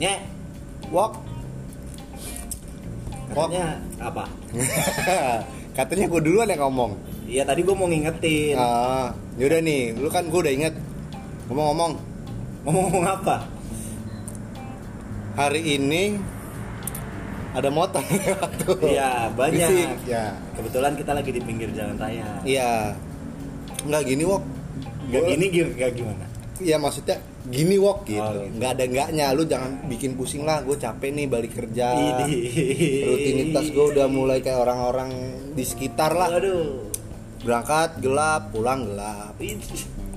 Nye, Wok. Wok. katanya apa? Katanya gue duluan yang ngomong. Iya tadi gue mau ngingetin. Ah, yaudah nih, lu kan gue udah inget. Ngomong-ngomong, Ngomong-ngomong apa? hari ini ada motor. Iya banyak. Berisik, Ya. Kebetulan kita lagi di pinggir jalan raya. Iya. Nggak gini wok. Gak Gua- gini gini gak gimana? Iya maksudnya gini wok gitu. Oh, gitu. Nggak ada enggaknya. Lu jangan bikin pusing lah. Gue capek nih balik kerja. Rutinitas gue udah mulai kayak orang-orang di sekitar lah. Aduh. Berangkat gelap, pulang gelap.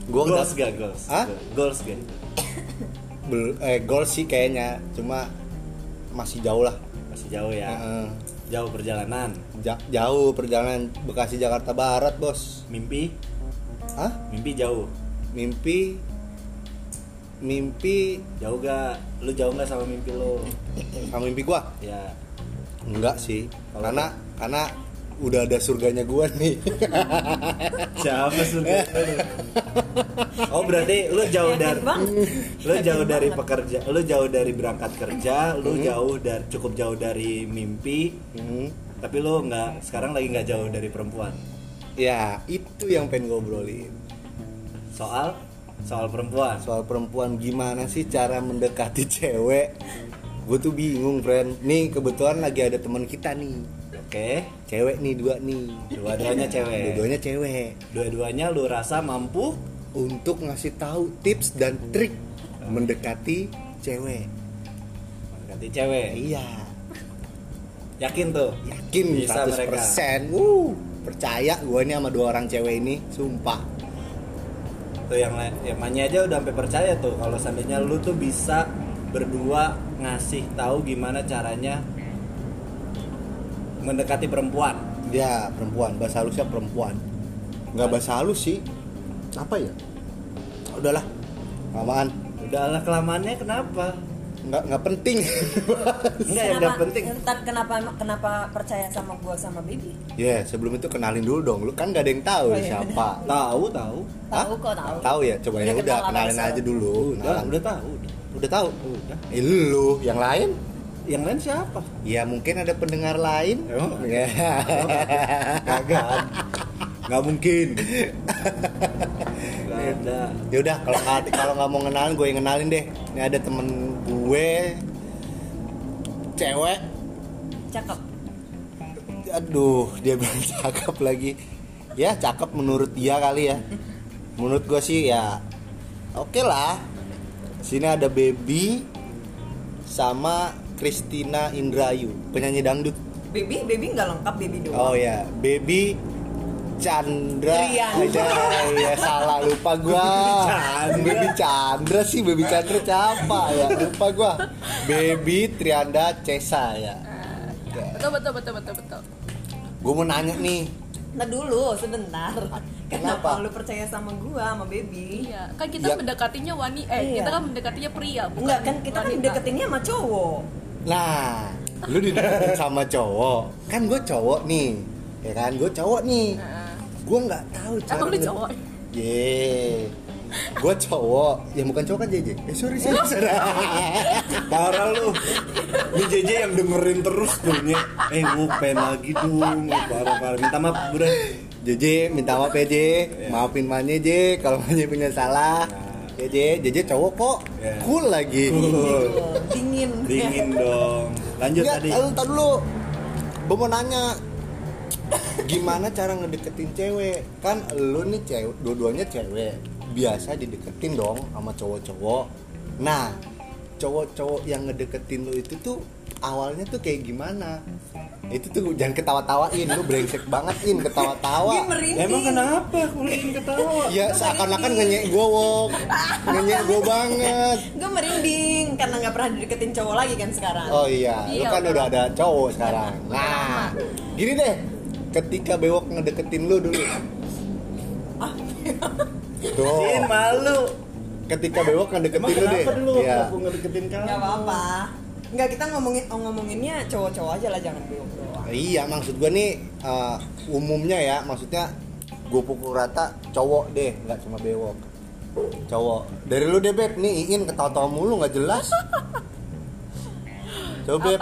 Gua goals gak goals? Hah? Goals gak? Bel- eh gol sih kayaknya. Cuma masih jauh lah. Masih jauh ya. Heeh. Jauh perjalanan. Ja- jauh perjalanan Bekasi Jakarta Barat bos. Mimpi? Hah? Mimpi jauh. Mimpi mimpi Jauh gak? Lu jauh gak sama mimpi lu? sama mimpi gua Ya. enggak sih Kalau- karena karena udah ada surganya gua nih Siapa surga? Oh berarti lu jauh dari lu jauh dari pekerja, lu jauh dari berangkat kerja, lu Hmm. jauh dari cukup jauh dari mimpi, Hmm. tapi lu nggak sekarang lagi nggak jauh dari perempuan. Ya itu yang pengen gua obrolin Soal? Soal perempuan. soal perempuan gimana sih cara mendekati cewek? Gue tuh bingung friend. Nih kebetulan lagi ada teman kita nih. Oke, cewek nih dua nih. Dua-duanya cewek. dua-duanya cewek. Dua-duanya lu rasa mampu? Untuk ngasih tahu tips dan trik mendekati cewek. Ganti cewek. iya. Yakin tuh? yakin Bisa 100% mereka. Wuh, percaya gue ini sama dua orang cewek ini sumpah. Tuh yang lain, yang Manya aja udah sampai percaya tuh kalau seandainya lu tuh bisa berdua ngasih tahu gimana caranya mendekati perempuan. dia perempuan. Bahasa halusnya perempuan. Nggak bahasa halus sih. Apa ya? Udahlah. Lamaan Udahlah kelamaannya kenapa? Nggak nggak penting Enggak yang udah penting. Ntar kenapa kenapa percaya sama gua sama Bibi? ya sebelum itu kenalin dulu dong lu kan gak ada yang tahu Oh, iya, siapa Tahu tahu. Hah? Tahu kok tahu. tahu ya coba Udah ya udah kenalin aja dulu Udah, kenalan. udah tahu. Udah. udah tahu Udah. eh, lu yang lain Yang lain siapa? ya mungkin ada pendengar lain Emang? Ya. Kagak. Nggak mungkin. Nggak ya udah kalau nggak kalau nggak mau ngenalin gue yang ngenalin deh ini ada temen gue cewek. Cakep. aduh dia bilang cakep lagi. Ya cakep menurut dia kali ya. Menurut gue sih ya oke lah. Sini ada baby sama Christina Indrayu penyanyi dangdut. Bibi, Bibi nggak lengkap Bibi doang. oh ya baby Chandra Trian. aja ya salah lupa gua Chandra. baby Chandra sih baby Chandra siapa ya lupa gua baby Trianda Cesa ya betul betul betul betul betul gue mau nanya nih Nah dulu sebentar. Kenapa? Kenapa lu percaya sama gua sama Baby? iya kan kita Ya. mendekatinya wani eh Iya. kita kan mendekatinya pria bukan Enggak kan kita kan wanita. deketinnya sama cowok. Nah, lu dideketin sama cowok, kan gue cowok nih, ya kan? Gue cowok nih. Gue nggak tahu cara. emang lu cowok Ye, gue cowok, ya bukan cowok kan JJ. Eh sorry sorry sorry. Parah lu. Ini JJ yang dengerin terus nih. Eh, gue pengen lagi dong. Parah parah. Minta maaf, Bro. JJ minta maaf ya J, maafin Manye J kalau Manye punya salah. Ya J, JJ cowok kok, Ya. cool lagi. Cool. Dingin. Dingin dong. Lanjut Enggak, tadi. lu tar dulu. Gue mau nanya gimana cara ngedeketin cewek? Kan lu nih cewek dua-duanya cewek. Biasa dideketin dong sama cowok-cowok. Nah cowok-cowok yang ngedeketin lu itu tuh awalnya tuh kayak gimana? Itu tuh jangan ketawa-tawain lu brengsek banget in ketawa-tawa. Emang kenapa kuliin ketawa? ya seakan-akan ngenyek gue wok. Ngenyek gue banget. Gue merinding karena nggak pernah dideketin cowok lagi kan sekarang. Oh iya, lu Iya, kan udah. udah ada cowok sekarang. Udah Nah, gini deh, ketika bewok ngedeketin lu dulu. Tuh, Jin malu. ketika bewok ngedeketin Emang lu deh. dulu Iya. aku ngedeketin kamu? Nggak apa-apa. Nggak kita ngomongin oh, ngomonginnya cowok-cowok aja lah jangan belum doang. Iya, maksud gua nih uh, umumnya ya, maksudnya gue pukul rata cowok deh nggak cuma bewok cowok dari lu deh beb nih Iin ketawa-tawa mulu nggak jelas coba beb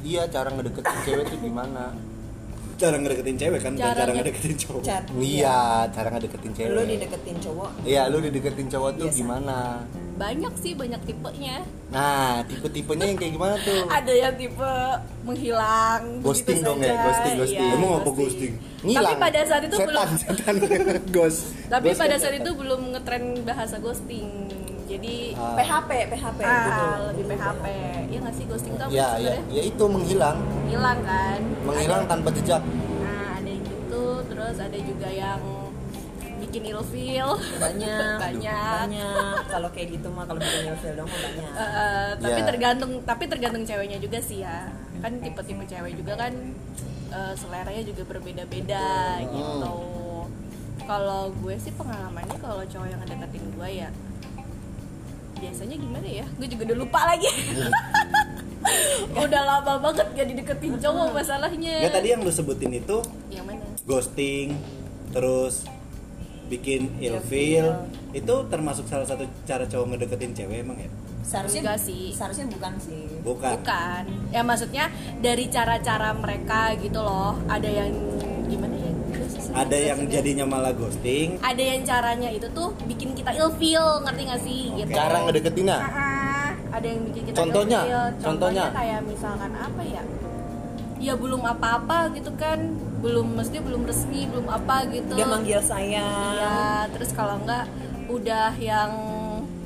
iya cara ngedeketin cewek tuh gimana cara ngedeketin cewek kan cara Caranya- ngedeketin cowok. chat. Iya cara ngedeketin cewek. Lu dideketin cowok? Iya lu dideketin cowok tuh Biasa. gimana? Banyak sih banyak tipenya. Nah tipe-tipenya yang kayak gimana tuh? Ada yang tipe menghilang Ghosting begitu dong ya, ghosting, ghosting. Iya, Emang apa ghosting? Ngilang. tapi pada saat itu setan, belum setan. Ghost. Tapi Ghost pada saat itu belum ngetren bahasa ghosting jadi Ah. PHP PHP ah, gitu lebih PHP ya nggak sih ghosting itu apa ya ya ya itu menghilang. Hilang kan? Menghilang Ada- tanpa jejak. Nah ada yang gitu terus ada juga yang bikin ilfeel banyak. Banyak. Banyak. Kalau kayak gitu mah kalau bikin ilfil dong banyak. Eh, tapi Ya. tergantung tapi tergantung ceweknya juga sih ya. Kan tipe-tipe cewek juga kan eh, seleranya juga berbeda-beda Hmm. gitu. Kalau gue sih pengalamannya kalau cowok yang ngedeketin gue ya biasanya gimana ya? Gue juga udah lupa lagi. Udah lama banget gak dideketin cowok masalahnya. Ya tadi yang lu sebutin itu yang mana? ghosting terus bikin ilfeel itu termasuk salah satu cara cowok ngedeketin cewek emang ya? Seharusnya Enggak sih. seharusnya bukan sih. Bukan. Bukan. Ya maksudnya dari cara-cara mereka gitu loh. Ada yang gimana ya ada yang jadinya malah ghosting ada yang caranya itu tuh bikin kita ilfeel ngerti gak sih gitu cara ngedeketinnya Ah, ada yang bikin kita Contohnya? ilfeel. Contohnya? kayak misalkan apa ya ya belum apa-apa gitu kan belum mesti belum resmi belum apa gitu dia manggil saya Iya, terus kalau enggak udah yang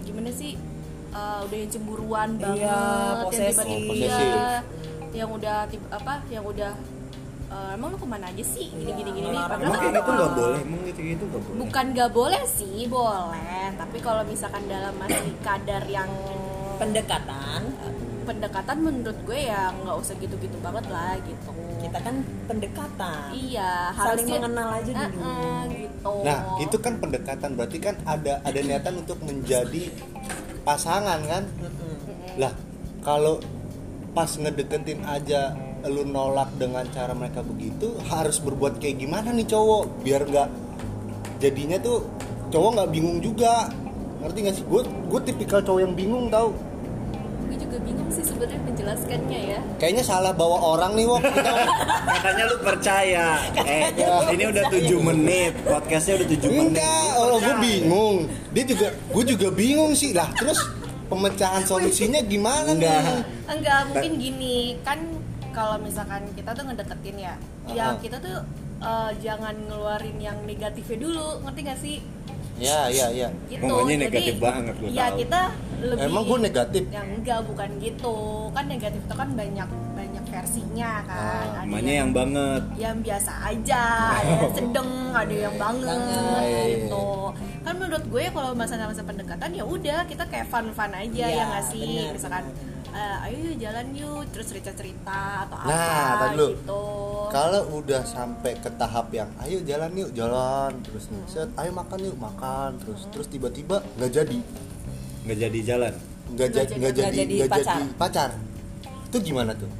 gimana sih? Eh, udah yang cemburuan banget, Iya, yang posesif. tiba-tiba Posesif. yang udah tiba, apa? Yang udah eh, emang lu ke mana aja sih? Gini-gini gini. ngelarang. Padahal emang kayak gitu nggak boleh emang gitu gitu nggak boleh Bukan nggak boleh sih, boleh. Tapi kalau misalkan dalam masih kadar yang pendekatan pendekatan menurut gue ya nggak usah gitu-gitu banget lah gitu. kita kan pendekatan Iya, Saling harusnya mengenal aja dulu. Eh-eh, gitu. Nah, itu kan pendekatan berarti kan ada ada niatan untuk menjadi pasangan kan? Lah, kalau pas ngedeketin aja lu nolak dengan cara mereka begitu, harus berbuat kayak gimana nih cowok biar nggak jadinya tuh cowok nggak bingung juga. Ngerti gak sih? Gue gue tipikal cowok yang bingung tau gue juga bingung sih sebenarnya menjelaskannya ya. Kayaknya salah bawa orang nih, Wok. Katanya lu percaya eh ini udah 7 menit podcastnya udah 7 menit Enggak, oh gue bingung. Dia juga, gue juga bingung sih lah. Terus pemecahan solusinya gimana Enggak. nih? Enggak, mungkin gini kan kalau misalkan kita tuh ngedeketin ya, ya Uh-uh. kita tuh eh, jangan ngeluarin yang negatifnya dulu, ngerti gak sih? Ya, ya, ya. Gitu. Pokoknya Jadi, negatif banget, gua Ya tahu. kita lebih. Emang gue negatif? Ya enggak, bukan gitu. Kan negatif itu kan banyak banyak versinya kan. Ah, Ada namanya yang banget yang biasa aja, ada yang sedang, ada yang banget Iya, iya, iya. gitu. Kan menurut gue kalau masa-masa pendekatan ya udah kita kayak fun-fun aja ya nggak sih? benar, Misalkan eh, ayo yuk jalan yuk, terus cerita-cerita atau Nah, apa gitu. Kalau udah sampai ke tahap yang ayo jalan yuk, jalan terus nih, set, ayo makan yuk, makan terus terus tiba-tiba nggak jadi, nggak jadi jalan nggak jadi jadi- nggak jadi jadi nggak pacar. jadi pacar. Itu gimana tuh?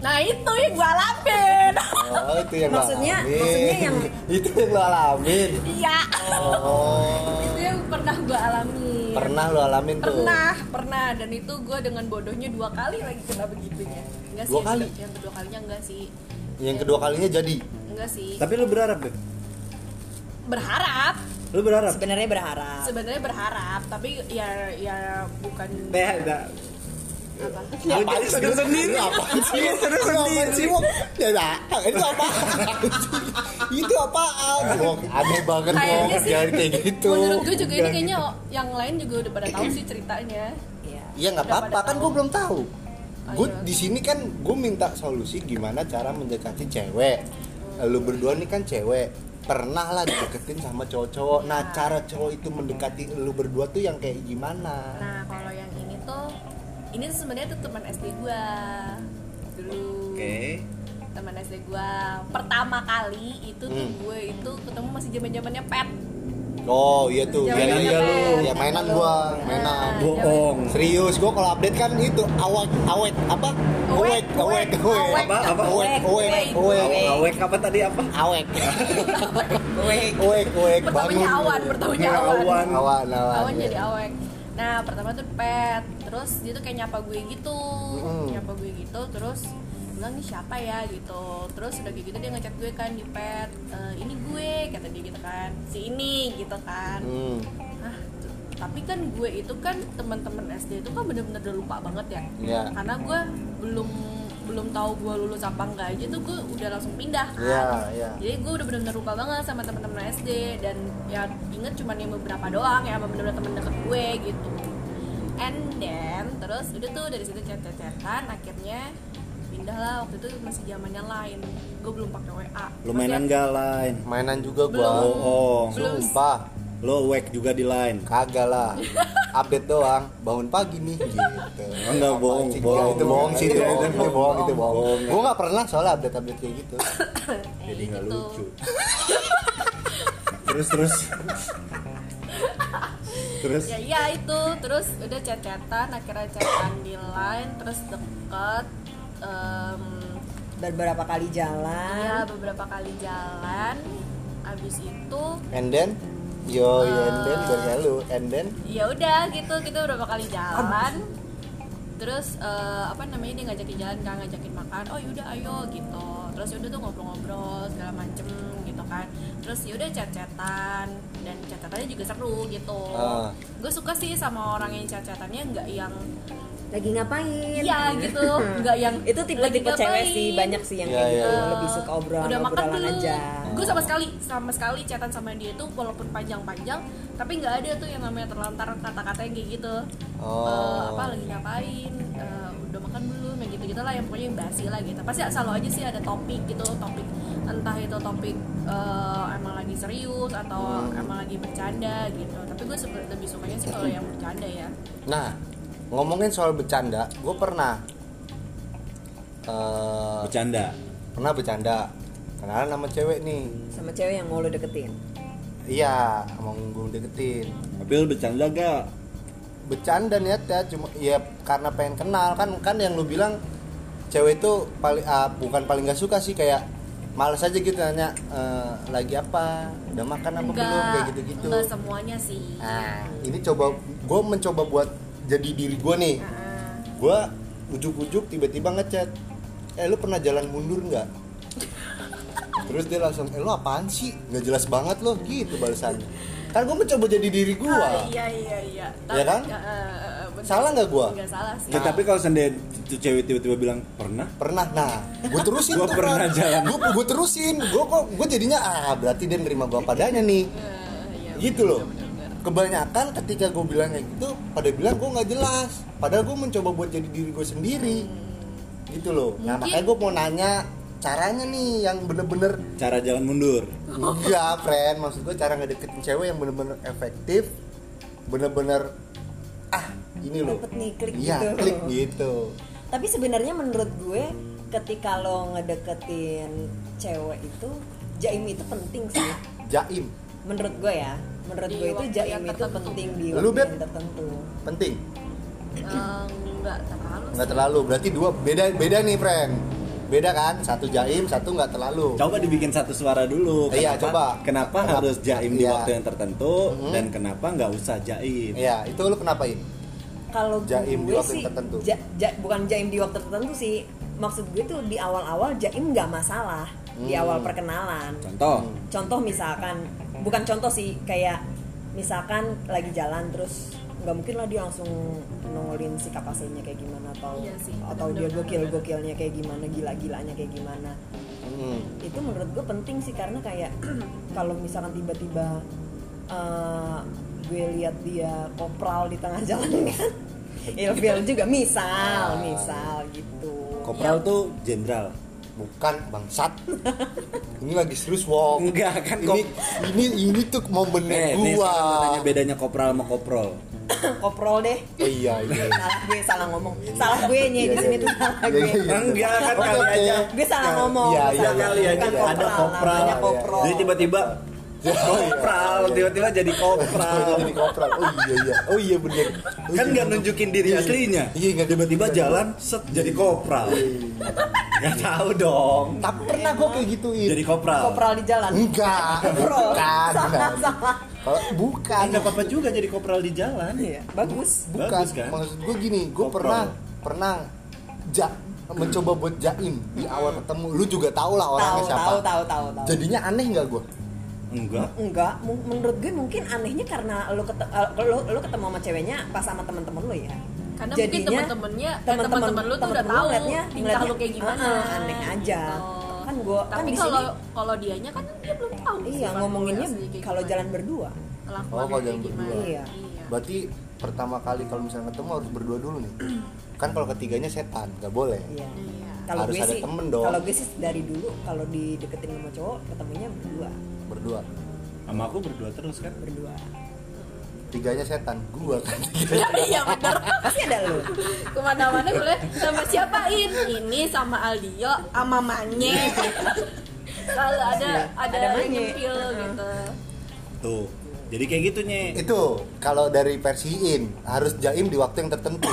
Nah itu yang gue alamin. Oh, itu yang Maksudnya- alamin. maksudnya yang- itu yang lo alamin. Iya. Oh, itu yang pernah gue alami. Pernah lo alamin tuh. Pernah, pernah dan itu gue dengan bodohnya dua kali lagi kena begitunya. Enggak sih, Dua yang kali? kedua- yang kedua kalinya enggak sih. Yang kedua kalinya jadi. Enggak sih. tapi lu berharap deh Berharap, lu berharap sebenarnya berharap sebenarnya berharap, tapi ya ya bukan teh ada apa? Sih? seru sendiri. Apaan sih? Sendiri. sih, Wok? Ya, nah, itu apa? itu apaan? Wok, aneh banget, sih, Jangan kayak gitu. Menurut gue juga ini kayaknya yang lain juga udah pada tahu sih ceritanya. Iya. Iya nggak apa-apa kan gue belum tahu. Gue iya. di sini kan gue minta solusi gimana cara mendekati cewek. Lu berdua nih kan cewek pernah lah deketin sama cowok-cowok. Nah cara cowok itu mendekati lu berdua tuh yang kayak gimana? Nah kalau ini tuh sebenarnya tuh teman SD gua dulu. oke Teman SD gua pertama kali itu tuh Hmm. gue itu ketemu masih zaman zamannya pet. Oh iya tuh. Mainan Iya, nggak iya. lu? Ya mainan gua, mainan. bohong Serius, gua kalau update kan itu awek awek apa? Awek, awek, awek. Apa, apa? Awek, Awek. awek. awek apa tadi apa Awek. Wait. Awek, awek pertamanya awan pertamanya awan Awan. Awan, awan. awan iya. jadi awek nah pertama tuh pet terus dia tuh kayak nyapa gue gitu Mm. nyapa gue gitu terus bilang nih siapa ya gitu terus udah kayak gitu dia ngechat gue kan di pet "Eh, ini gue kata dia gitu kan si ini gitu kan. Hah, t- tapi kan gue itu kan teman-teman SD itu kan bener-bener udah lupa banget ya Iya. karena gue belum belum tahu gue lulus apa enggak aja tuh gue udah langsung pindah kan Iya, iya. jadi gue udah bener-bener lupa banget sama teman-teman SD dan ya inget cuma yang beberapa doang ya sama bener-bener temen deket gue gitu and then terus udah tuh dari situ chat-chatan akhirnya pindah lah waktu itu masih zamannya lain gue belum pakai WA lu Terus mainan ya- gak line Mainan juga belum gua. bohong belum Sumpah, lo wek juga di line kagak lah. Update doang, bangun pagi nih gitu. Enggak, bohong, sih? bohong. itu bohong sih, itu bohong, itu bohong, itu bohong. bohong. Gua nggak pernah soalnya update-update kayak gitu. Eh, jadi nggak gitu. lucu terus terus terus? Ya iya itu. Terus udah chat-chatan akhirnya chatan di line terus deket em, Beberapa kali ya jalan. beberapa kali jalan. Abis itu And then, yo, yo, and then, biar lu, and then, ya udah gitu. Kita beberapa kali jalan. Terus eh, apa namanya dia ngajakin jalan kan ngajakin makan. Oh yaudah ayo gitu. Terus yaudah tuh ngobrol-ngobrol segala macem gitu kan terus yaudah chat-chatan dan chat-chatannya juga seru gitu Ah. gue suka sih sama orang yang chat-chatannya nggak yang Lagi ngapain? iya gitu nggak yang Itu tipe-tipe lagi cewek sih, banyak sih yang Iya, kayak iya, gitu. iya. Lebih suka obrolan udah makan obrolan belum aja. gue sama sekali sama sekali chatan sama dia itu walaupun panjang-panjang tapi nggak ada tuh yang namanya terlantar kata-kata yang kayak gitu Oh. Eh, apa lagi ngapain Eh, udah makan belum yang gitu gitu lah yang pokoknya yang basi lah gitu pasti selalu aja sih ada topik gitu topik entah itu topik eh, emang lagi serius atau Hmm. emang lagi bercanda gitu. Tapi gue lebih sukanya sih kalau yang bercanda ya. Nah, ngomongin soal bercanda, gue pernah eh, bercanda? pernah bercanda. Kenalan sama cewek nih. Sama cewek yang mau lo deketin. iya mau gue deketin. Tapi lu bercanda gak bercanda niatnya cuma ya karena pengen kenal. Kan kan yang lu bilang cewek itu paling ah, bukan paling gak suka sih kayak males aja gitu nanya "Eh, lagi apa? Udah makan apa belum? Kayak gitu gitu enggak semuanya sih. Nah ini coba gue mencoba buat jadi diri gue nih. Gue ujuk-ujuk tiba-tiba ngechat. Eh lu pernah jalan mundur nggak? Terus dia langsung eh lu apaan sih? Nggak jelas banget lo gitu balasannya. Kan gue mencoba jadi diri gue Ah, iya iya iya. Iya kan? eh, eh, eh, bener. Salah nggak gua? nggak salah sih. Ya, tapi kalau itu cewek tiba-tiba bilang pernah? Pernah. Nah gue terusin Gua pernah jalan. gue gue terusin. Gue kok gue jadinya ah berarti dia nerima gue padanya nih. Eh, iya, gitu loh. kebanyakan ketika gue bilang kayak gitu pada bilang gue nggak jelas. Padahal gue mencoba buat jadi diri gue sendiri. Gitu loh. Nah Mungkin- makanya gue mau nanya caranya nih yang bener-bener cara jalan mundur. Enggak friend. Maksud gue cara ngedeketin cewek yang bener-bener efektif bener-bener ah ini loh Dapet nih, klik iya gitu. klik gitu Tapi sebenarnya menurut gue ketika lo ngedeketin cewek itu jaim itu penting sih. jaim Menurut gue ya. Menurut Di gue itu jaim itu tertentu. penting di Lu, waktu yang tertentu. penting Eh, nggak terlalu nggak terlalu berarti dua beda beda nih friend beda kan satu jaim satu nggak terlalu coba dibikin satu suara dulu Iya, Kenapa- coba. kenapa Kenapa? harus jaim di Iya. waktu yang tertentu dan kenapa nggak usah jaim Iya, itu lu kenapain? Kalau Jaim di gue waktu sih tertentu. ja- ja- bukan jaim di waktu tertentu sih. Maksud gue tuh di awal-awal jaim nggak masalah di Hmm. awal perkenalan. contoh Contoh misalkan bukan contoh sih kayak misalkan lagi jalan terus nggak mungkin lah dia langsung nongolin sikap aslinya kayak gimana atau Iya sih, atau dia gokil gokilnya kayak gimana gila gilanya kayak gimana Hmm. itu menurut gue penting sih karena kayak kalau misalkan tiba-tiba eh, gue lihat dia kopral di tengah jalan kan ilfil juga misal Ah. misal gitu kopral tuh jenderal Bukan bangsat. ini lagi serius wong. Enggak, kan ini, kop- ini ini tuh mau eh bener nih gua. tanya bedanya kopral sama koprol koprol deh Oh, iya iya. salah gue salah ngomong salah gue nya Iya, di sini iya, tuh iya. salah Iya, gue iya, iya. Enggak, kan kali aja. gue salah ngomong Iya, iya, salah kali aja. Ada kopral Iya, koprol jadi tiba-tiba kopral tiba-tiba jadi kopral. Jadi kopral. Oh iya iya. Oh iya bener. Oh, kan iya. nggak nunjukin diri Iya, iya. aslinya. Iya nggak tiba-tiba jalan set jadi kopral. Nggak tahu dong. Tapi pernah gue kayak gituin. Jadi kopral. Kopral di jalan. Enggak. Bro, bukan salah salah. Kalau- bukan. Nggak apa-apa juga jadi kopral di jalan. Iya bagus. Bukan. Bagus, kan? maksud gue gini gue pernah pernah ja, mencoba buat jaim di awal ketemu. Lu juga tau lah orangnya tahu siapa. tahu tahu tahu tahu jadinya aneh nggak gue enggak enggak menurut gue mungkin anehnya karena lu ketemu lu, lu ketemu sama ceweknya pas sama temen-temen lu ya Karena mungkin temen-temennya, eh, temen-temen lu tuh udah tahu ngeliatnya, tingkah ngeliatnya, lu kayak gimana. "Ah, ah, aneh aja Gitu. kan gua kan Tapi kalau sini kalau dianya kan dia belum tahu. iya ngomonginnya kayak kalau jalan berdua Oh, kalau jalan berdua. Iya. berarti pertama kali kalau misalnya ketemu harus berdua dulu nih kan kalau ketiganya setan nggak boleh iya Iya. kalau Harus gue ada sih temen dong. kalau gue sih dari dulu kalau dideketin sama cowok ketemunya berdua berdua. Sama aku berdua terus kan? Berdua. Tiganya setan gua kan. Iya bener. pasti ada lu. Ke mana-mana boleh. Sama siapain? Ini sama Aldio, sama Manye. Kalau ada Iya, ada, ada yang Manye. nyempil gitu. tuh jadi kayak gitu nye. Itu kalau dari versiin harus jaim di waktu yang tertentu.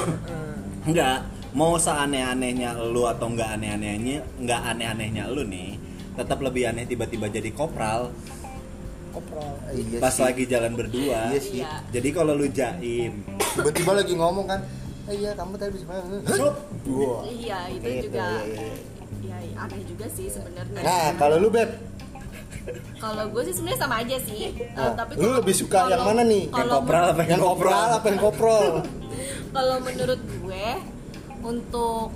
Enggak. Mau seaneh-anehnya lu atau enggak aneh-anehnya enggak aneh-anehnya lu nih tetap lebih aneh tiba-tiba jadi kopral iya pas sih. lagi jalan berdua iya sih Iya. jadi kalau lu jaim tiba-tiba lagi ngomong kan "Eh, iya kamu tadi bisa. Wah. Iya, itu Gitu, juga iya, ya aneh juga sih sebenarnya. nah kalau lu beb Kalau gue sih sebenarnya sama aja sih. Eh, Nah, tapi lu lebih suka yang mana nih? yang Kalau kopral apa yang kopral apa yang koprol kalau menurut gue untuk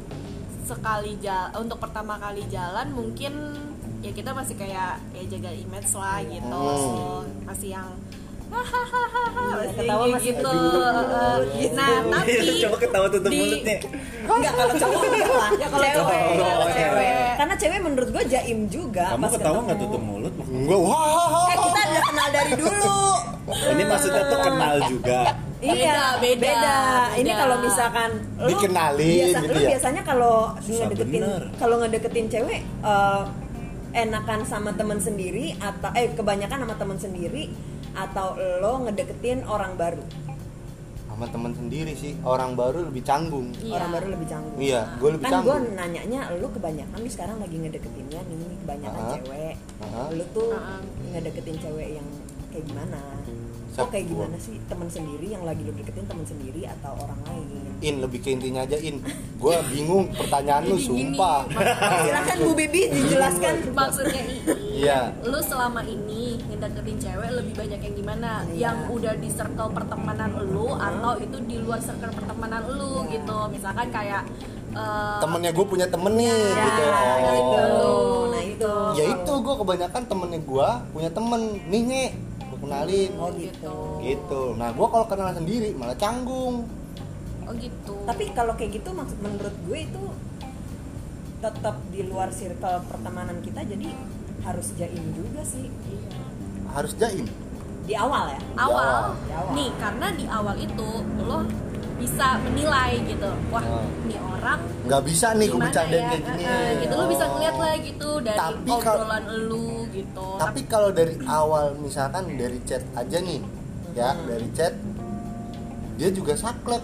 sekali jalan untuk pertama kali jalan mungkin ya kita masih kayak ya jaga image lah gitu. Hmm. masih yang hahaha masih ketawa masih, gitu. aduh, Eh, nah tapi coba ketawa tutup di- mulutnya. Enggak kalau cowok enggak lah. Ya kalau Cewek, cewek cewek. karena cewek menurut gue jaim juga kamu pas ketawa nggak tutup mulut? Enggak. Wah eh kita udah kenal dari dulu. Ini maksudnya tuh kenal juga. Iya, Beda, beda, Ini beda. kalau misalkan lu Dikenalin biasa, gitu lu ya? biasanya kalau ngedeketin kalau ngedeketin cewek eh, enakan sama temen sendiri atau eh kebanyakan sama temen sendiri atau lo ngedeketin orang baru. sama teman sendiri sih orang baru lebih canggung Iya. Orang baru lebih canggung. iya gue lebih kan gue canggung nanyanya lu kebanyakan lu sekarang lagi ngedeketinnya nih kebanyakan Ah. cewek Ah. lu tuh Ah. ngedeketin cewek yang kayak gimana Siap, oh kayak gua. gimana sih? Teman sendiri yang lagi lu deketin teman sendiri atau orang lain? In lebih ke intinya aja in. Gue bingung pertanyaan lu sumpah. silakan Bu Bibi dijelaskan. Maksudnya ini Iya. lu selama ini ngedeketin cewek lebih banyak yang gimana? Iya. yang udah di circle pertemanan lu atau itu di luar circle pertemanan lu Iya. gitu. Misalkan kayak eh, temennya gue punya temen nih Ya, gitu. nah itu, oh nah itu. ya itu gue kebanyakan temennya gue punya temen nih gue kenalin Oh gitu. gitu. Nah gue kalau kenalan sendiri malah canggung. Oh gitu. Tapi kalau kayak gitu maksud menurut gue itu tetap di luar circle pertemanan kita jadi harus jaim juga sih. Iya. harus jaim? Di awal ya. awal. Di awal. nih karena di awal itu lo bisa menilai gitu. Wah Oh. nih orang nggak bisa nih gue bercandain ya? kayak gini. Eh, gitu. Lo bisa gitu dari Tapi kalau- obrolan lu gitu. Tapi kalau dari awal misalkan dari chat aja nih ya Hmm. dari chat dia juga saklek.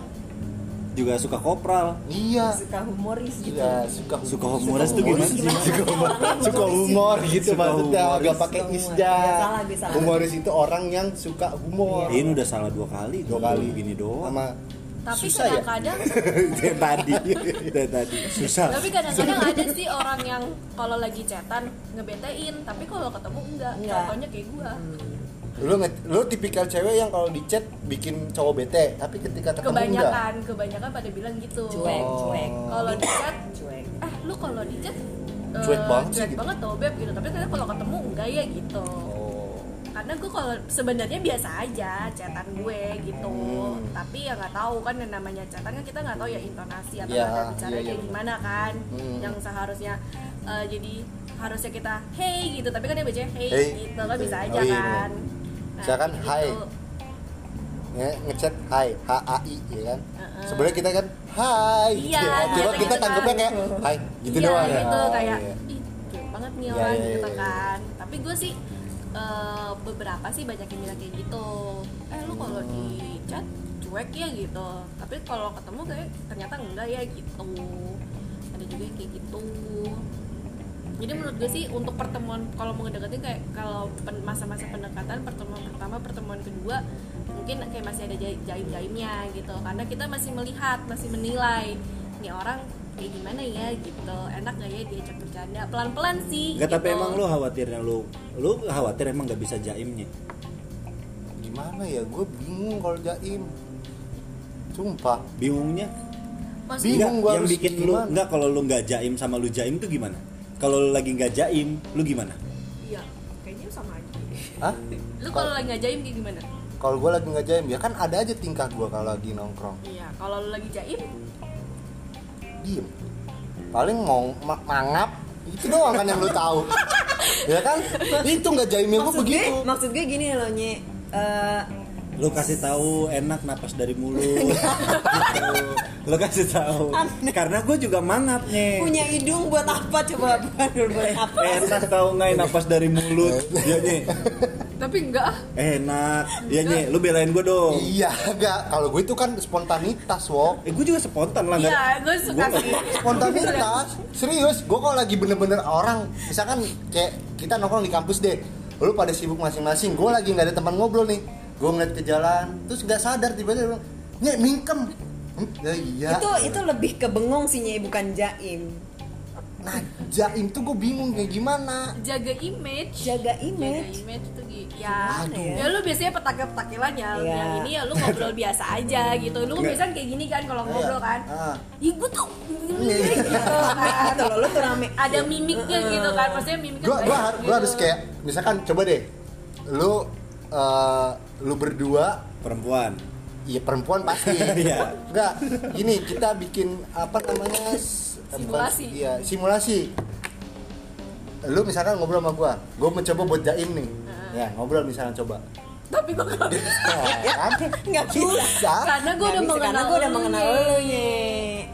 Juga suka kopral. Iya. Suka humoris gitu. Iya, suka suka humoris tuh humoris gimana sih? suka humor, suka humor gitu Suka maksudnya humoris. agak pakai. Ya, salah. humoris itu orang yang suka humor. Ini udah salah dua kali dua kali. gini doang. Sama tapi susah ya kadang-kadang Dari tadi dari tadi susah tapi kadang-kadang ada sih orang yang kalau lagi chatan ngebetain tapi kalau ketemu enggak, Enggak. contohnya kayak gua lu nge- lu tipikal cewek yang kalau di chat bikin cowok bete tapi ketika ketemu enggak kebanyakan kebanyakan pada bilang gitu Cuek, Oh. cuek. kalau di chat Cuek. eh lu kalau di chat eh, Cuek banget sih cuek gitu. banget tuh beb gitu tapi ternyata kalau ketemu enggak ya gitu oh karena gue kalau sebenarnya biasa aja chatan gue gitu Hmm. tapi ya nggak tahu kan yang namanya chatan kan kita nggak tahu ya intonasi atau Ya, bicara iya, iya, kayak benar. gimana kan Hmm. yang seharusnya eh, jadi harusnya kita hey gitu tapi kan dia bacanya hey, Hey, gitu kan gitu. bisa Oh, aja iya, kan Misalkan, kayak hi. gitu. Nge ngechat hai H A I ya kan Heeh. sebenarnya kita kan hai Iya, gitu ya. gitu, Cuma kita gitu tanggapnya kan. kayak hai gitu iya, doang ya gitu Oh, kayak iya. ih banget nih Iya, orang iya, gitu iya. kan tapi gue sih eh, beberapa sih banyak yang bilang kayak gitu. Eh lu kalau di chat cuek ya gitu. Tapi kalau ketemu kayak ternyata enggak ya gitu. Ada juga yang kayak gitu. Jadi menurut gue sih untuk pertemuan kalau mau ngedeketin kayak kalau pen- masa-masa pendekatan pertemuan pertama pertemuan kedua mungkin kayak masih ada jai- jaim-jaimnya gitu. Karena kita masih melihat masih menilai. Nih orang kayak gimana ya gitu enak gak ya diajak bercanda pelan-pelan sih Enggak, tapi gitu. emang lu khawatirnya lu lu khawatir emang nggak bisa jaimnya. gimana ya gue bingung kalau jaim sumpah Bingungnya Maksudnya, Bingung gua yang harus bikin lu gimana? enggak kalau lu nggak jaim sama lu jaim tuh gimana? Kalau lu lagi nggak jaim, lu gimana? iya kayaknya sama aja Hah? lu kalau lagi ngajaim kayak gimana kalau gue lagi nggak jaim ya kan ada aja tingkah gue kalau lagi nongkrong iya kalau lu lagi jaim diem paling mau ma- mangap itu doang kan yang lu tahu ya kan itu nggak jaimnya gue begitu maksud gue gini loh nye Eh, Lu kasih tahu enak napas dari mulut. gitu. Lu kasih tahu. Karena gue juga mangap nih. punya hidung buat apa coba buat apa Enak tahu nggak napas dari mulut? Ya nih. Tapi enggak. Enak. Ya nih, lu belain gue dong. iya enggak. Kalau gue itu kan spontanitas wok. Eh, gue juga spontan lah iya gue suka Gua- sih. spontanitas? Serius? Gue kalau lagi bener-bener orang. Misalkan kayak kita nongkrong di kampus deh. Lu pada sibuk masing-masing. Gue lagi nggak ada teman ngobrol nih. Gue ngeliat ke jalan terus nggak sadar tiba-tiba nyek mingkem. Hmm, ya iya. Itu itu lebih ke bengong sih nye bukan jaim nah jaim tuh gue bingung kayak gimana jaga image jaga jaga image image tuh gitu ya Aduh. ya lu biasanya petakil-petakilan ya Iya. yang ini ya lu ngobrol biasa aja gitu lu Nggak. biasanya kayak gini kan kalau ngobrol kan Ah. Ih gue tuh Iya. gitu kan gitu loh lu tuh rame ada mimiknya gitu kan maksudnya mimiknya gue baik gua, har- gitu. gua harus kayak misalkan coba deh lu eh, lu berdua Perempuan. Iya perempuan pasti. Iya. Enggak, gini kita bikin apa namanya? Bukan- Simulasi. Iya, simulasi. Lu misalkan ngobrol sama gua, gua mencoba buat jaim nih. Ya, ngobrol misalnya coba. tapi gue gak bisa Ya, kan? nggak bisa Susah. karena gue Nggak udah bisa, mengenal karena gue udah lu, mengenal lu nye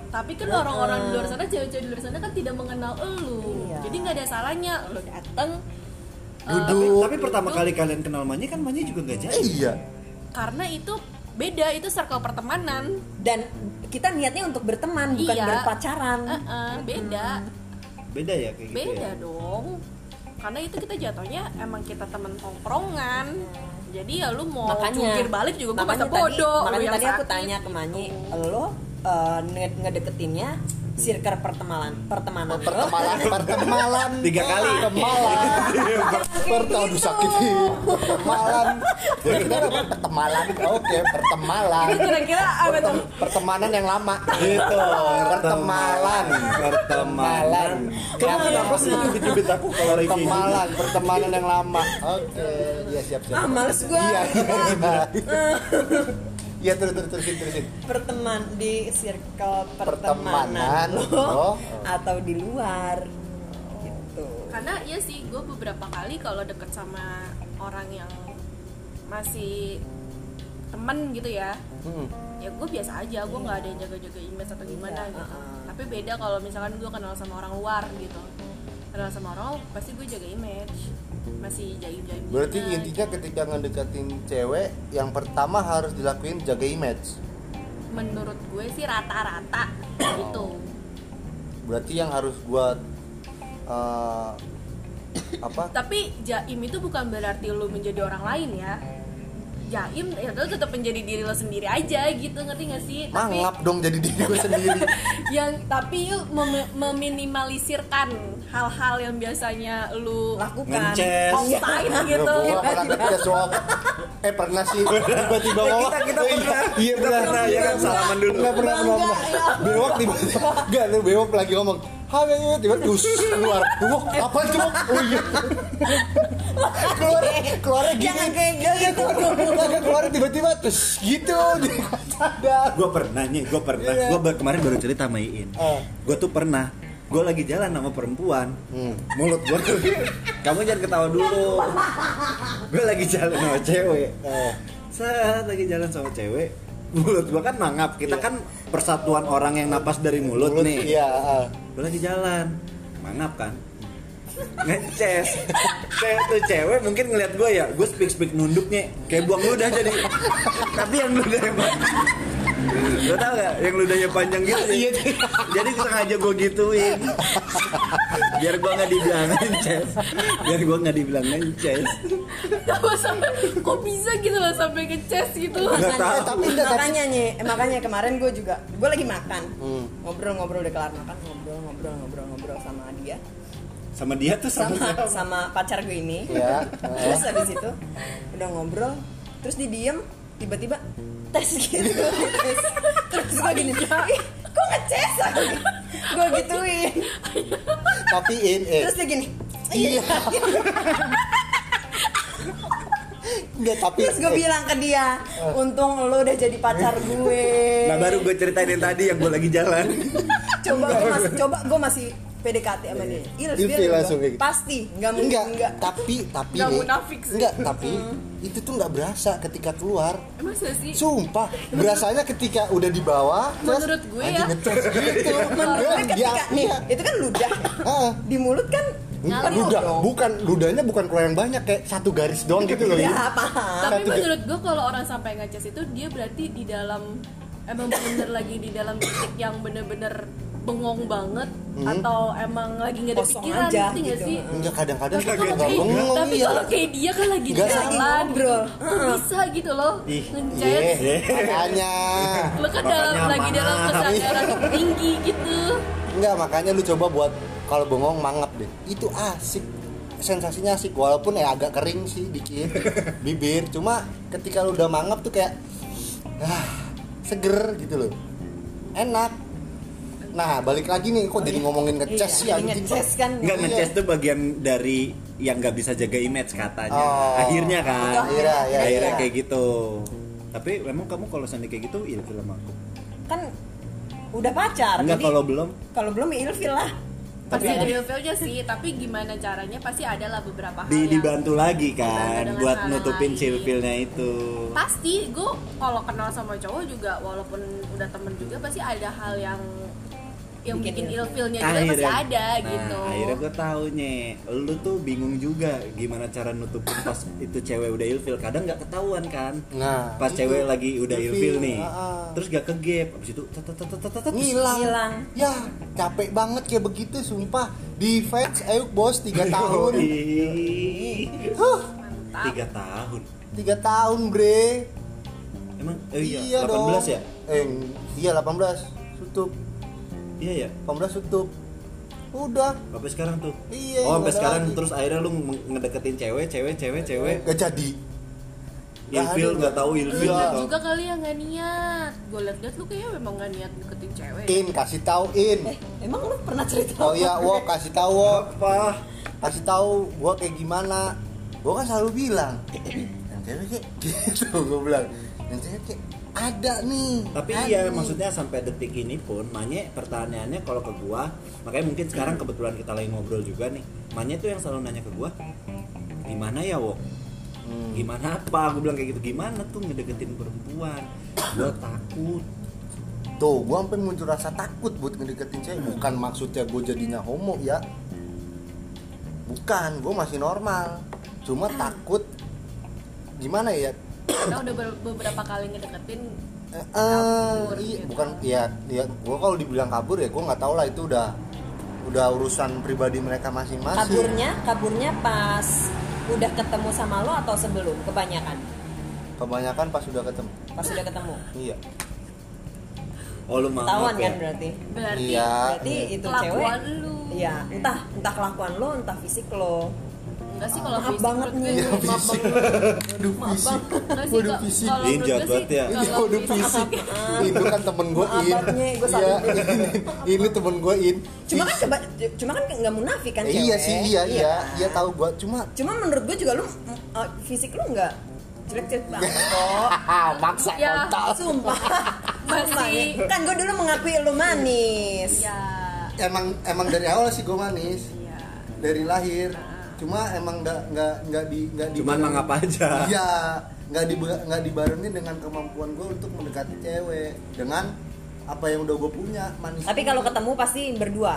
tapi kan orang-orang di luar sana cewek-cewek di luar sana kan tidak mengenal elu Iya. jadi nggak ada salahnya lu dateng eh, Duduk. Tapi pertama kali kalian kenal Manya kan Manya juga nggak jaim. Iya. karena itu beda itu circle pertemanan dan kita niatnya untuk berteman bukan Iya. berpacaran Eh-eh, beda Beda ya kayak gitu beda ya. dong karena itu kita jatuhnya emang kita temen tongkrongan jadi ya lu mau makanya jungkir balik juga gue makanya masa bodoh makanya tadi aku tanya ke Manyi gitu. lo nge- ngedeketinnya circle pertemanan pertemanan lo Pertemalan, pertemalan. Tiga kali. Pertemalan. Pertemalan aduh sakit. Pertemalan. Ya kita ada pertemalan. Oke, pertemalan. kira-kira apa tuh Pertemanan yang lama. Gitu. Pertemalan. Pertemanan. Kamu kenapa sih aku kalau lagi? Pertemalan, pertemanan yang lama. Oke, ya siap siap. ah males gua Iya, iya. Terus terus terusin terusin. perteman di circle Pertemanan pertemanan lo lo. atau di luar gitu karena ya sih gue beberapa kali kalau deket sama orang yang masih temen gitu ya Hmm. ya gue biasa aja gue nggak ada yang jaga-jaga image atau gimana Iya, gitu uh-uh. tapi beda kalau misalkan gue kenal sama orang luar gitu kenal sama orang pasti gue jaga image masih jaim-jaim Berarti gimana, intinya gitu. ketika ngedekatin cewek, yang pertama harus dilakuin jaga image. menurut gue sih rata-rata gitu Berarti yang harus buat eh, apa? tapi jaim itu bukan berarti lu menjadi orang lain ya jaim ya lu tetap menjadi diri lo sendiri aja gitu ngerti gak sih tapi Mangap dong jadi diri gue sendiri. yang tapi yuk mem- meminimalisirkan hal-hal yang biasanya lu lakukan outside gitu pernah. Eh pernah sih tiba-tiba ngomong. kita- kita pernah. Iya Kita pernah. pernah, ya kan, salaman dulu. Nggak pernah Bangga, ngomong. Bewok tiba-tiba. Enggak, lu bewok lagi ngomong. Hai, tiba dus keluar. Wok, apa itu? Oh iya. keluar keluarnya gini. Jangan kayak Ya, ya, gitu. keluar, keluar tiba-tiba terus gitu. Sadar. gue pernah nih gue pernah Iya. gue kemarin baru cerita sama Iin Eh. gue tuh pernah gue lagi jalan sama perempuan Hmm. mulut gue tuh kamu jangan ketawa dulu gue lagi jalan sama cewek Eh. saat lagi jalan sama cewek mulut gue kan mangap. Kita kan persatuan orang yang napas dari mulut, nih. Iya, ah. gue lagi jalan. Mangap kan? Ngeces. Kayak tuh cewek mungkin ngeliat gue ya gue speak speak nunduknya kayak buang ludah jadi. Tapi yang ludahnya panjang lo tau gak yang ludahnya panjang gitu? Iya. jadi sengaja gue gituin. Biar gue nggak dibilang ngeces biar gue nggak dibilang Kenapa sampai kok bisa gitu loh sampai ke chest gitu Nggak tahu. Eh, tapi enggak makanya nye, eh, makanya kemarin gue juga gue lagi makan. Hmm. ngobrol-ngobrol udah kelar makan ngobrol ngobrol ngobrol ngobrol sama dia. Sama dia tuh sama, sama sama pacar gue ini. Ya terus habis itu udah ngobrol terus dia diem tiba-tiba tes gitu. Tes. terus gue gini "Ih, kok ngeces gue gituin. Tapi in eh. Terus dia gini iya. Enggak tapi terus gue eh, bilang ke dia untung lo udah jadi pacar gue. Nah baru gue ceritain yang tadi yang gue lagi jalan. Coba gue masih coba gue masih PDKT sama dia. Ilfil Ilfil langsung kayak gitu. pasti nggak mungkin enggak, enggak tapi tapi Nggak nih, munafik sih. enggak tapi itu tuh nggak berasa ketika keluar. Emang sih? Sih? sumpah berasanya ketika udah dibawa terus Menurut gue ya. ngecas gitu. menurut gue Enggak, ketika ya, nih iya. itu kan ludah. Ah. di mulut kan Enggak, Ngalir ludah. dong. bukan ludahnya bukan keluar yang banyak kayak satu garis doang gitu loh ya paham. Tapi Satu- menurut gue kalau orang sampai ngeces itu dia berarti di dalam emang bener lagi di dalam titik yang bener-bener bengong banget atau emang lagi nggak ada Kosong pikiran aja ngerti nggak gitu. sih enggak kadang-kadang tapi kalau nggak kayak, bengong tapi iya kalau kayak dia kan lagi Nggak, jalan lagi gitu ngobrol. kok bisa gitu loh ngechat Iya, makanya lo kan dalam lagi dalam kesadaran tinggi gitu Enggak, makanya lu coba buat kalau bengong mangap deh. Itu asik. Sensasinya asik walaupun ya agak kering sih dikit bibir. Cuma ketika lu udah mangap tuh kayak ah, seger gitu loh. Enak. Nah, balik lagi nih kok jadi ngomongin ngecas sih Iya, anjing. ngeces kan Enggak Iya. ngeces tuh bagian dari yang nggak bisa jaga image katanya. Oh. Akhirnya kan. Akhirnya, ya, Akhirnya iya. kayak gitu. Tapi memang kamu kalau sandi kayak gitu ilfil sama aku. kan udah pacar Enggak jadi kalau belum kalau belum ya ilfil lah pasti ada ilfilnya sih tapi gimana caranya pasti ada lah beberapa hal di, yang dibantu lagi kan buat nutupin lain. silfilnya itu. pasti gue kalau kenal sama cowok juga walaupun udah temen juga pasti ada hal yang yang Bikin bikin ilfil. ilfilnya juga pasti ada nah, gitu akhirnya gue tahu nye lu tuh bingung juga gimana cara nutupin pas itu cewek udah ilfil kadang nggak ketahuan kan Nah, pas itu. cewek lagi udah ilfil nih Ah, ah. terus gak ke gap abis itu. Ngilang. Ngilang. Ya, capek banget kayak begitu sumpah. Di fans ayo bos 3 tahun. Ih, Huh, mantap tiga tahun 3 tahun, Bre. emang eh, iya, 18 dong. ya Eh, iya 18. Tutup. Iya ya 18 tutup. Udah, sampai sekarang tuh Iya, oh sampai sekarang lagi. terus akhirnya lu nge- ngedeketin cewek cewek cewek cewek gak jadi. Ilfil nggak tahu ilfil Iya. atau juga kali yang nggak niat gue liat-liat lu kayaknya memang nggak niat deketin cewek In kasih tahu In. eh emang lu pernah cerita Oh iya, wo kasih tahu wo. apa Kasih tahu gua kayak gimana. Gua kan selalu bilang, yang cewek kayak gitu gua bilang. Yang cewek kayak ada nih. tapi ada iya nih." maksudnya sampai detik ini pun Manye pertanyaannya kalau ke gua makanya mungkin sekarang kebetulan kita lagi ngobrol juga nih Manye tuh yang selalu nanya ke gua gimana ya wo Hmm. gimana apa aku bilang kayak gitu gimana tuh ngedeketin perempuan gua takut Tuh, gua sampai muncul rasa takut buat ngedeketin cewek. Bukan maksudnya gue jadinya homo ya. Bukan, gue masih normal. Cuma takut gimana ya? Karena udah ber- beberapa kali ngedeketin eh, Kabur iya, gitu. bukan ya, ya gue kalau dibilang kabur ya gue nggak tahu lah itu udah udah urusan pribadi mereka masing-masing. kaburnya kaburnya pas udah ketemu sama lo atau sebelum kebanyakan Kebanyakan pas udah ketemu. pas udah ketemu Iya. oh lu mau ketahuan ya? kan berarti berarti Iya. berarti itu cewek lu Iya, entah entah kelakuan lo, entah fisik lo. Enggak sih kalau Maaf fisik banget nih, Iya, maaf banget. Waduh Maaf fisik. Enggak sih, Waduh fisik. Kalau Ini sih, ya. Ini waduh fisik. Itu kan temen gue in. Iya, ini temen gue in. Cuma kan keba- cuma kan nggak munafik kan iya sih, iya, iya, kan? iya tahu gue. Cuma Cuma menurut gue juga lu uh, fisik lu nggak jelek-jelek banget kok. maksa Ya. Sumpah. Masih. Sumpah ya. Kan gue dulu mengakui lu manis. ya Emang emang dari awal sih gue manis. ya Dari lahir. Cuma emang nggak nggak nggak di nggak di cuman mangap aja Iya, nggak di nggak dibarengi dengan kemampuan gue untuk mendekati cewek dengan apa yang udah gue punya manis. Tapi kalau ketemu pasti berdua.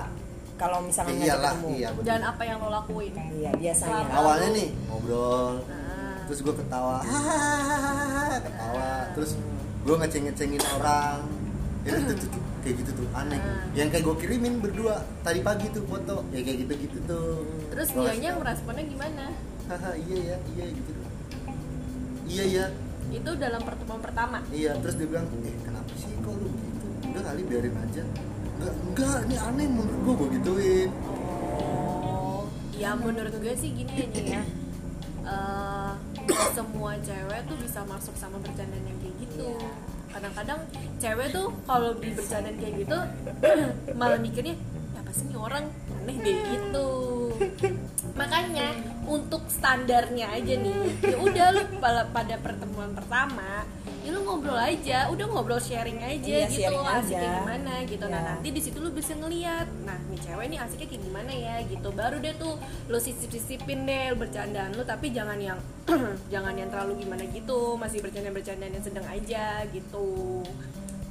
kalau iyalah ketemu iya bener. dan apa yang lo lakuin iya biasanya Selama- awalnya nih ngobrol nah, terus gue ketawa ketawa terus gue ngeceng ngecengin orang itu kayak gitu tuh aneh. Yang kayak gue kirimin berdua tadi pagi tuh foto ya kayak gitu gitu tuh. Terus Gua dianya meresponnya gimana? Haha iya ya iya gitu. Iya ya. Itu dalam pertemuan pertama? Iya terus dia bilang eh kenapa sih kok lu gitu? Udah kali biarin aja. Enggak enggak ini aneh menurut gue gue gituin. Oh, ya menurut gue sih gini aja ya. Nggak semua cewek tuh bisa masuk sama bercandaan yang kayak gitu. Kadang-kadang cewek tuh kalau di bercandaan kayak gitu malah mikirnya "Ya, apa sih nih orang aneh deh gitu. Makanya untuk standarnya aja nih, ya udah lu pada pertemuan pertama ya lu ngobrol aja, udah ngobrol sharing aja Iya, gitu, sharing asiknya aja. gimana gitu. Nah Iya. nanti di situ lu bisa ngeliat nah nih cewek nih asiknya kayak gimana ya gitu baru deh tuh lu sisip-sisipin deh bercandaan lu tapi jangan yang jangan yang terlalu gimana gitu masih bercandaan-bercandaan yang sedang aja gitu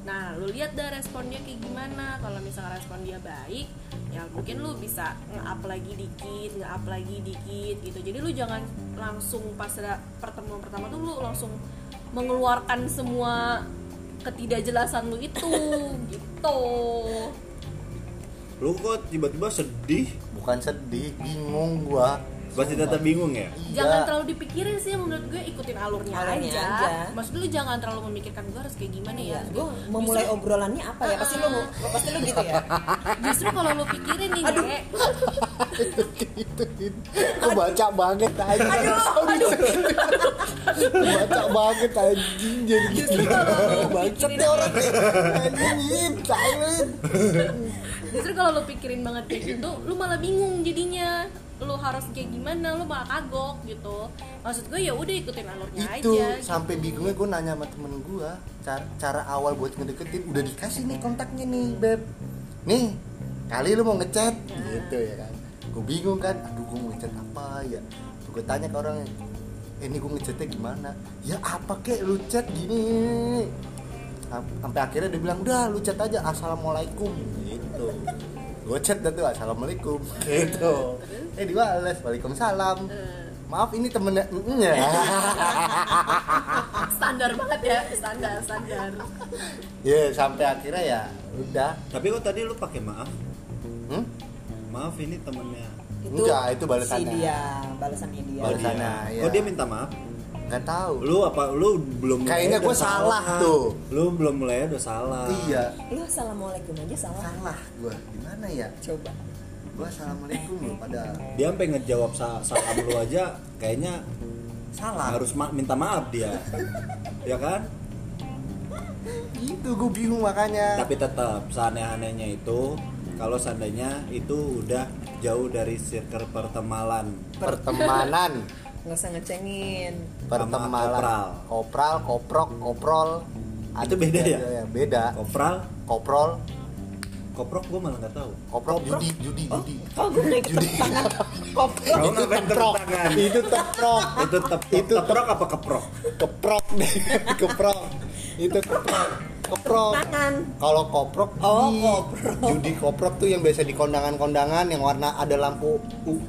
nah lu lihat dah responnya kayak gimana kalau misalnya respon dia baik ya mungkin lu bisa nge-up lagi dikit nge-up lagi dikit gitu jadi lu jangan langsung pas ada pertemuan pertama tuh lu langsung mengeluarkan semua ketidakjelasan lu itu gitu Lu kok tiba-tiba sedih? bukan sedih bingung gua Pasti tetap bingung ya? jangan terlalu dipikirin sih menurut gue ikutin alurnya, Alurnya aja. aja. maksud lu jangan terlalu memikirkan gue harus kayak gimana ya Iya, gue memulai obrolannya apa ya? Pasti lu, pasti lu gitu ya. justru kalau lu pikirin nih Aduh. Nek, Aku baca banget aja. Aduh, aduh. baca banget anjing jadi gitu. Bacot deh orang nih. Anjing, silent. justru kalau lu pikirin banget kayak gitu lu malah bingung jadinya lu harus kayak gimana lu malah kagok gitu maksud gue ya udah ikutin alurnya Itu aja sampai bingungnya gue nanya sama temen gue cara, cara awal buat ngedeketin udah dikasih nih kontaknya nih beb nih kali lu mau ngechat gitu ya kan gue bingung kan aduh gue mau ngechat apa ya? Gue tanya ke orangnya eh, ini gue ngechatnya gimana? Ya apa kek lu chat gini? Sam- sampai akhirnya dia bilang udah lu chat aja assalamualaikum gitu. Gue chat dah tuh assalamualaikum gitu. Eh dibales waalaikumsalam. Maaf ini temennya ya standar banget ya standar standar. Ya sampai akhirnya ya udah. Tapi kok tadi lu pakai maaf? hmm? Maaf ini temennya. Enggak, itu Si balasannya. dia, balasannya dia. Balas- Balasannya, iya. Kok dia minta maaf? nggak tahu Lu apa lu belum Kayaknya gua udah salah tuh. Lu belum mulai udah salah. iya Lu assalamualaikum aja salah. salah gua gimana ya Coba. gua assalamualaikum loh padahal Dia sampai ngejawab sa- salam lu aja kayaknya salah harus ma- minta maaf dia. ya kan? itu gue bingung makanya Tapi tetap seaneh-anehnya itu kalau seandainya itu udah jauh dari circle pertemanan. pertemanan Nggak usah ngecengin. pertemanan kopral. kopral koprok koprol Itu beda ya? Iya, beda Kopral, koprol koprok gue malah nggak tahu. koprok judi judi judi Oh, gue nggak ikut Judi. tangan. Koprok. Tepuk tangan? itu teprok Itu tep Itu teprok apa keprok? keprok deh keprok itu keprok Tangan. kalau koprok Oh, judi. koprok. judi koprok tuh yang biasa di kondangan-kondangan yang warna ada lampu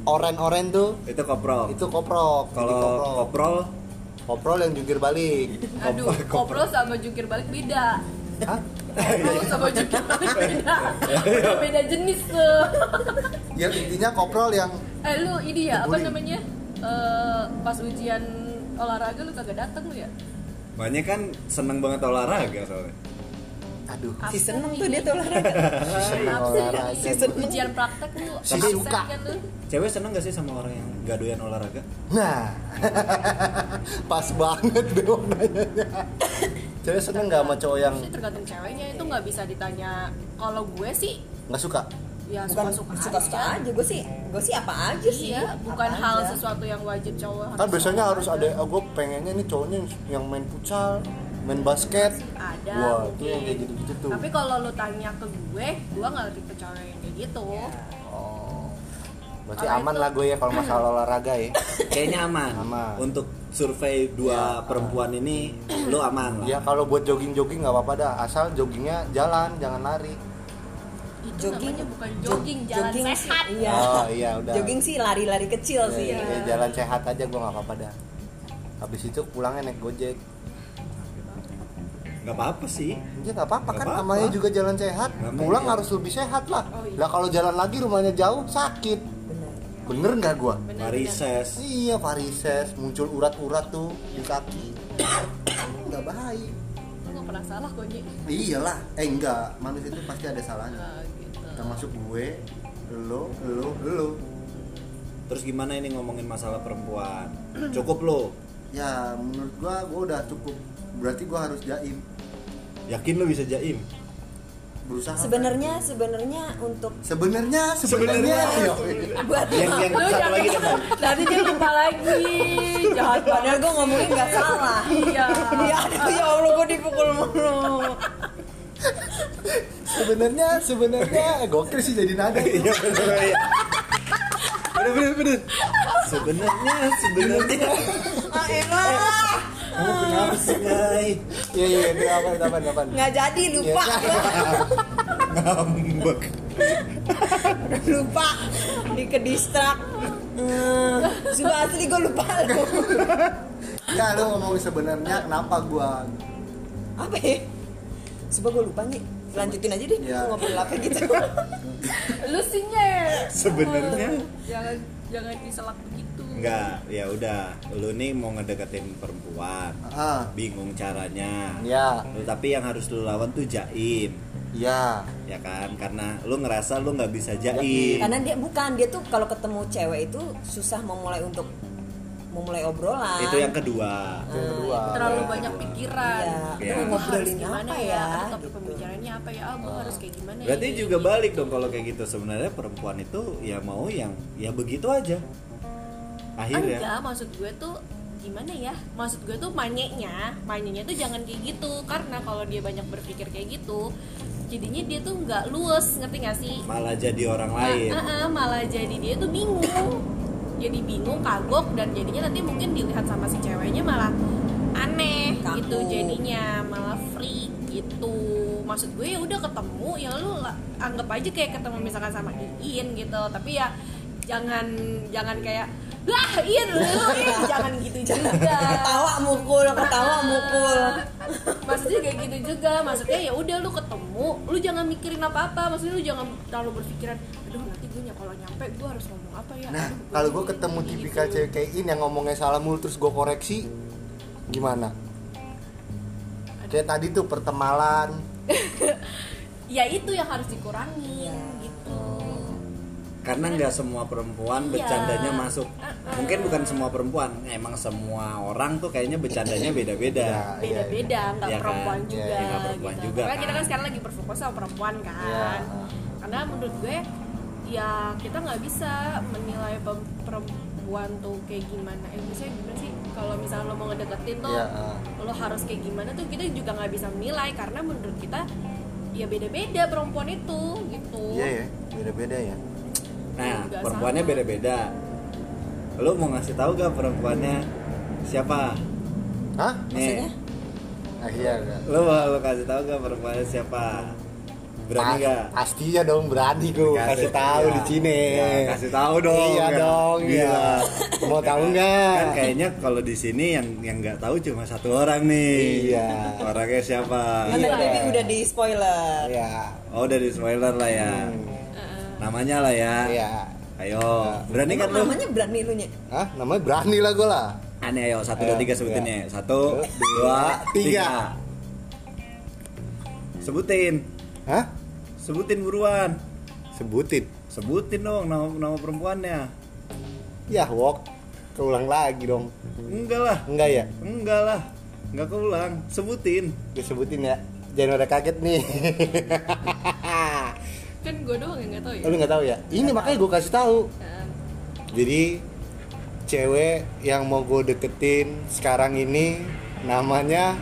oren-oren tuh. Itu koprok. itu koprok Kalau koprok. koprol? Koprol yang jungkir balik. Aduh kopro sama jungkir balik beda. Hah? kopro sama jungkir balik beda. Udah beda jenis tuh. Ya intinya koprol yang eh lu ini ya apa namanya? Eh, pas ujian olahraga lu kagak dateng lu ya banyak kan seneng banget olahraga soalnya. aduh Si seneng tuh dia tuh olahraga. olahraga Si seneng. ujian praktek lu Si suka. Cewek seneng gak sih sama orang yang gak doyan olahraga? nah pas banget deh nanya cewek seneng nggak sama cowok yang Sih tergantung ceweknya itu nggak bisa ditanya kalau gue sih nggak suka ya Bukan suka-suka suka-suka aja. aja. Gue sih, gue sih apa aja sih. Iya, bukan Apa hal aja. sesuatu yang wajib cowok kan biasanya suka harus ada oh, gue pengennya nih cowoknya yang main futsal main basket ada wah itu yang kayak gitu gitu tuh Tapi kalau lu tanya ke gue, gue nggak tipe cewek yang kayak gitu. oh berarti Kalau aman itu- lah gue ya kalau masalah olahraga ya Kayaknya aman. Aman. Untuk survei dua perempuan ini, lu aman lah. ya kalau buat jogging jogging nggak apa-apa dah asal joggingnya jalan jangan lari itu jogging namanya bukan jogging jalan jogging sih, sehat iya. Oh iya udah. jogging sih lari-lari kecil Ya, sih ya, ya, jalan sehat aja gua nggak apa-apa dah. Habis itu pulangnya naik gojek. nggak apa-apa sih Ya nggak apa-apa kan apa-apa. namanya juga jalan sehat. Namanya Pulang jalan. harus lebih sehat lah. Oh, iya. Lah kalau jalan lagi rumahnya jauh sakit. benar Bener nggak gua? Varises Iya varises muncul urat-urat tuh di kaki. Nggak baik. Pernah salah kok Ji Iyalah, eh enggak, manusia itu pasti ada salahnya. Ah, gitu Termasuk gue, lo, lo, lo. terus gimana ini ngomongin masalah perempuan cukup lo Ya menurut gua, gua udah cukup. Berarti gua harus jaim, yakin lo bisa jaim berusaha. sebenarnya sebenarnya untuk Sebenarnya, sebenarnya. Iya. buat yang yang Lu satu jangan- lagi Bang. nanti dia lupa lagi jahat padahal gue ngomongin nggak salah iya ya aduh ya allah gue dipukul mulu sebenarnya, sebenarnya. Eh, gokil sih jadi nada. Iya bener iya. Bener bener bener. Sebenarnya sebenarnya ah elah kamu kenapa sih Nay? Iya, iya, itu apa, itu apa, itu apa. nggak jadi lupa Ngambek. lupa di kedistrak hmm, sumpah asli gue lupa lu Ya, lo ngomongin sebenarnya kenapa gua apa ya sumpah gue lupa nih lanjutin aja deh Ya. ngobrol apa gitu lu sih. Sebenarnya jangan jangan diselak begitu Enggak, ya udah. Lu nih mau ngedeketin perempuan, Ah, bingung caranya. ya, Tapi yang harus lu lawan tuh jaim, ya. ya kan? Karena lu ngerasa lu nggak bisa jaim. karena dia bukan dia tuh kalau ketemu cewek itu susah memulai untuk memulai obrolan Itu yang kedua. Itu yang kedua. terlalu banyak pikiran Iya. Iya. Aduh, gua harus Ngobrolin gimana apa ya ya, topik gitu. pembicaraannya apa ya ah, gua harus kayak gimana ya Berarti Kayak juga balik dong kalau kayak gitu. Sebenarnya perempuan itu ya mau yang ya begitu aja. Akhirnya. enggak maksud gue tuh gimana ya maksud gue tuh manyeknya manyeknya tuh jangan kayak gitu karena kalau dia banyak berpikir kayak gitu jadinya dia tuh nggak luas ngerti gak sih Malah jadi orang Nah, lain. ah, ah, malah jadi dia tuh bingung jadi bingung kagok dan jadinya nanti mungkin dilihat sama si ceweknya malah aneh Kaku. gitu jadinya malah freak gitu. Maksud gue ya udah ketemu ya lu anggap aja kayak ketemu misalkan sama Iin gitu. Tapi ya jangan jangan kayak wah Iin lu Iin." jangan gitu juga. Ketawa mukul ketawa mukul. Maksudnya kayak gitu juga. Maksudnya ya udah lu ketemu lu jangan mikirin apa apa maksudnya lu jangan terlalu berpikiran aduh nanti gue kalau nyampe gue harus ngomong apa ya Nah, kalau gue ketemu gini, tipikal gitu. cewek kayak ini yang ngomongnya salah mulu terus gue koreksi, gimana? Kayak tadi tuh pertemalan, ya itu yang harus dikurangi Iya. gitu Karena nggak semua perempuan Iya. bercandanya masuk. Mungkin bukan semua perempuan, emang semua orang tuh kayaknya bercandanya beda-beda. Ya, iya, beda-beda nggak Iya kan? perempuan Iya, juga nggak perempuan gitu. juga, Makanya kita kan? kan sekarang lagi berfokus sama perempuan kan Iya. karena menurut gue ya kita nggak bisa menilai perempuan tuh kayak gimana eh misalnya gimana sih kalau misalnya lo mau ngedeketin tuh Iya, ah. lo harus kayak gimana tuh kita juga nggak bisa menilai karena menurut kita ya beda-beda perempuan itu gitu Iya ya, beda-beda ya. Nah, Nggak perempuannya sama. beda-beda. Lu mau ngasih tahu gak perempuannya siapa? Hah? maksudnya Nah, iya enggak. Lu mau lu kasih tahu gak perempuannya siapa? Berani Pa- gak? Pastinya dong berani gue kasih tahu ya. di sini. Ya, kasih tahu dong. Iya ya. dong, iya. Mau tahu nggak? Kan kayaknya kalau di sini yang yang nggak tahu cuma satu orang nih. Iya. Orangnya siapa? kan Iya. tadi Devi udah di spoiler Iya. Oh, udah di spoiler lah ya. Hmm, Namanya lah ya. Iya. Ayo, berani kan lu? namanya berani lu nya Hah? Namanya berani lah gue lah. Aneh ayo, satu, Ayo, dua, tiga sebutin iya. ya. Satu, dua, tiga. tiga. Sebutin, Hah? sebutin buruan. Sebutin. Sebutin dong nama, nama perempuannya. Ya, wok. Keulang lagi dong. Enggak lah, Enggak ya? enggak lah. Enggak keulang, sebutin. Gue sebutin ya. Jangan udah kaget nih. kan gue doang yang nggak tahu ya Lu nggak tahu ya? Ini makanya gue kasih tahu. Nah, Jadi cewek yang mau gue deketin sekarang ini namanya